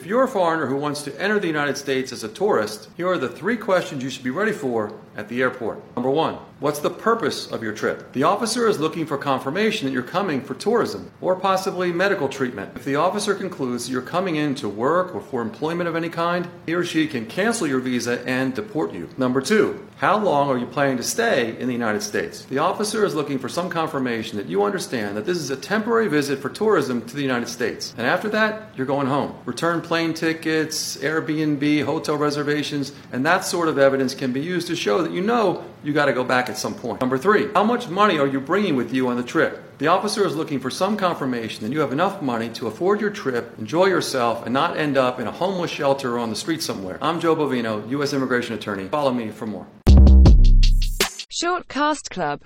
If you're a foreigner who wants to enter the United States as a tourist, here are the three questions you should be ready for at the airport. Number one, what's the purpose of your trip? The officer is looking for confirmation that you're coming for tourism or possibly medical treatment. If the officer concludes you're coming in to work or for employment of any kind, he or she can cancel your visa and deport you. Number two, how long are you planning to stay in the United States? The officer is looking for some confirmation that you understand that this is a temporary visit for tourism to the United States. And after that, you're going home. Return plane tickets, Airbnb, hotel reservations, and that sort of evidence can be used to show that you know you got to go back at some point. Number three, how much money are you bringing with you on the trip? The officer is looking for some confirmation that you have enough money to afford your trip, enjoy yourself, and not end up in a homeless shelter or on the street somewhere. I'm Joe Bovino, U.S. Immigration Attorney. Follow me for more. Short Cast Club